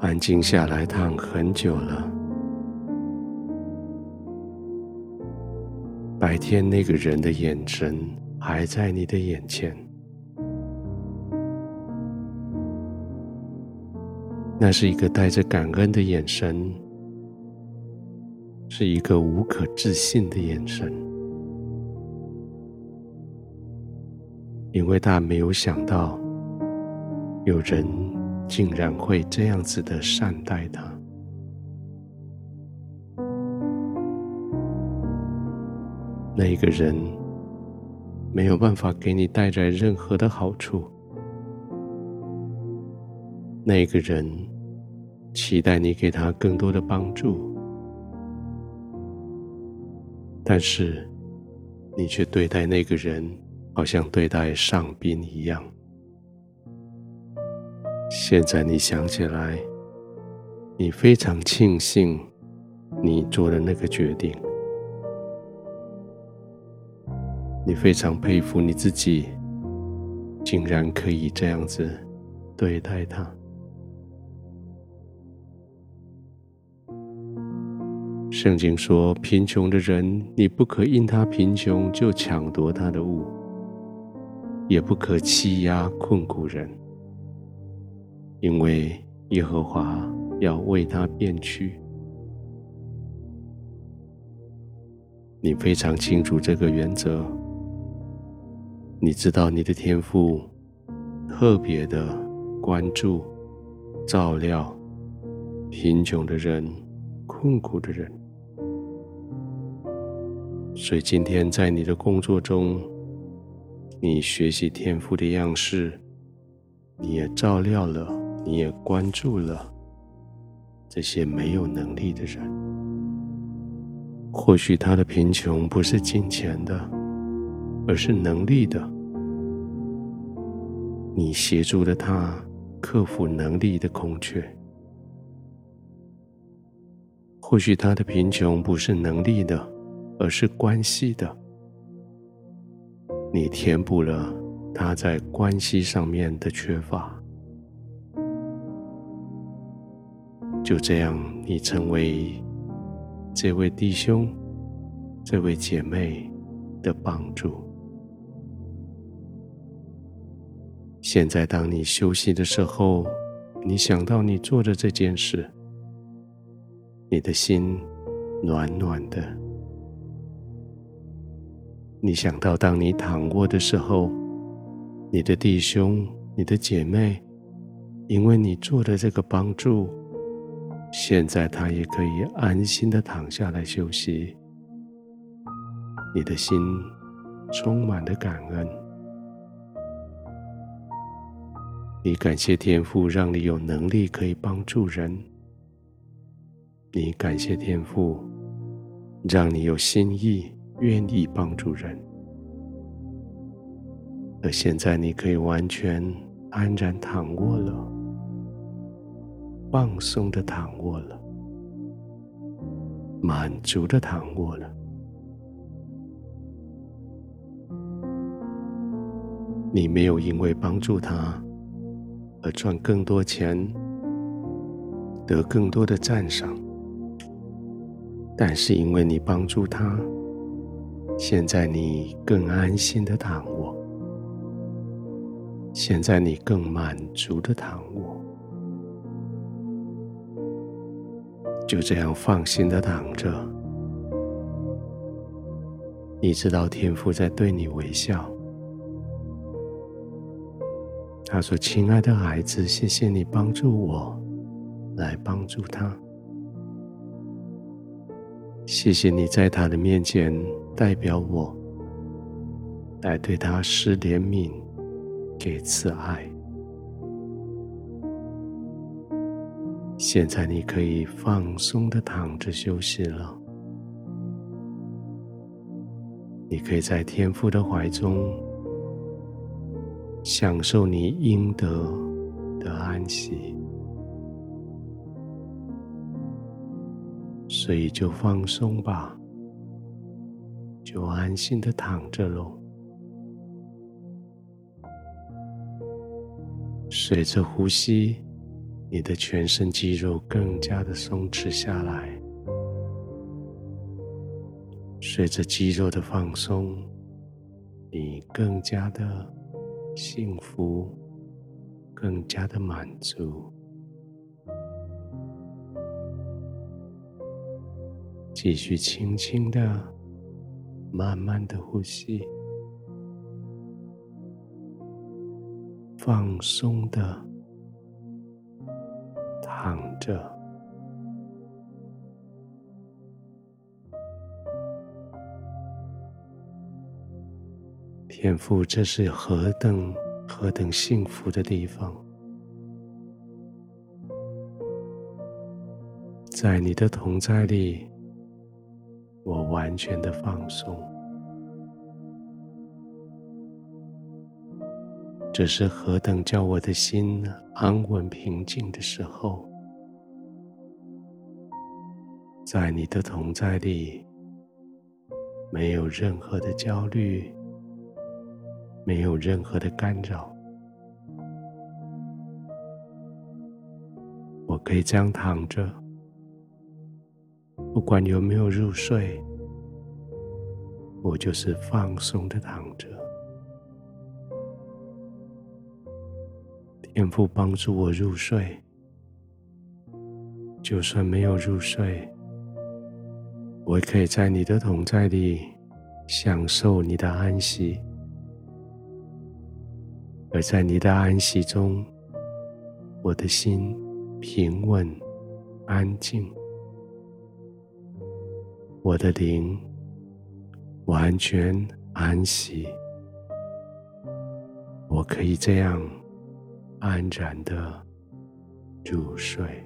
安静下来躺很久了。白天那个人的眼神还在你的眼前，那是一个带着感恩的眼神，是一个无可置信的眼神，因为他没有想到有人竟然会这样子的善待他。那个人没有办法给你带来任何的好处，那个人期待你给他更多的帮助，但是你却对待那个人好像对待上宾一样。现在你想起来，你非常庆幸你做的那个决定。你非常佩服你自己，竟然可以这样子对待他。圣经说：“贫穷的人，你不可因他贫穷就抢夺他的物，也不可欺压困苦人，因为耶和华要为他辨屈。”你非常清楚这个原则。你知道你的天赋特别的关注、照料贫穷的人、困苦的人，所以今天在你的工作中，你学习天赋的样式，你也照料了，你也关注了这些没有能力的人。或许他的贫穷不是金钱的。而是能力的，你协助了他克服能力的空缺。或许他的贫穷不是能力的，而是关系的，你填补了他在关系上面的缺乏。就这样，你成为这位弟兄、这位姐妹的帮助。现在，当你休息的时候，你想到你做的这件事，你的心暖暖的。你想到，当你躺卧的时候，你的弟兄、你的姐妹，因为你做的这个帮助，现在他也可以安心的躺下来休息。你的心充满了感恩。你感谢天父，让你有能力可以帮助人；你感谢天父，让你有心意愿意帮助人。而现在，你可以完全安然躺卧了，放松的躺卧了，满足的躺卧了。你没有因为帮助他。而赚更多钱，得更多的赞赏，但是因为你帮助他，现在你更安心的躺卧，现在你更满足的躺卧，就这样放心的躺着，你知道天父在对你微笑。他说：“亲爱的孩子，谢谢你帮助我，来帮助他。谢谢你在他的面前代表我，来对他施怜悯，给慈爱。现在你可以放松的躺着休息了，你可以在天父的怀中。”享受你应得的安息，所以就放松吧，就安心的躺着喽。随着呼吸，你的全身肌肉更加的松弛下来。随着肌肉的放松，你更加的幸福，更加的满足。继续轻轻的、慢慢的呼吸，放松的躺着。天父，这是何等何等幸福的地方！在你的同在里，我完全的放松。这是何等叫我的心安稳平静的时候！在你的同在里，没有任何的焦虑。没有任何的干扰，我可以这样躺着，不管有没有入睡，我就是放松的躺着。天父帮助我入睡，就算没有入睡，我可以在你的同在里享受你的安息。而在你的安息中，我的心平稳、安静，我的灵完全安息。我可以这样安然的入睡。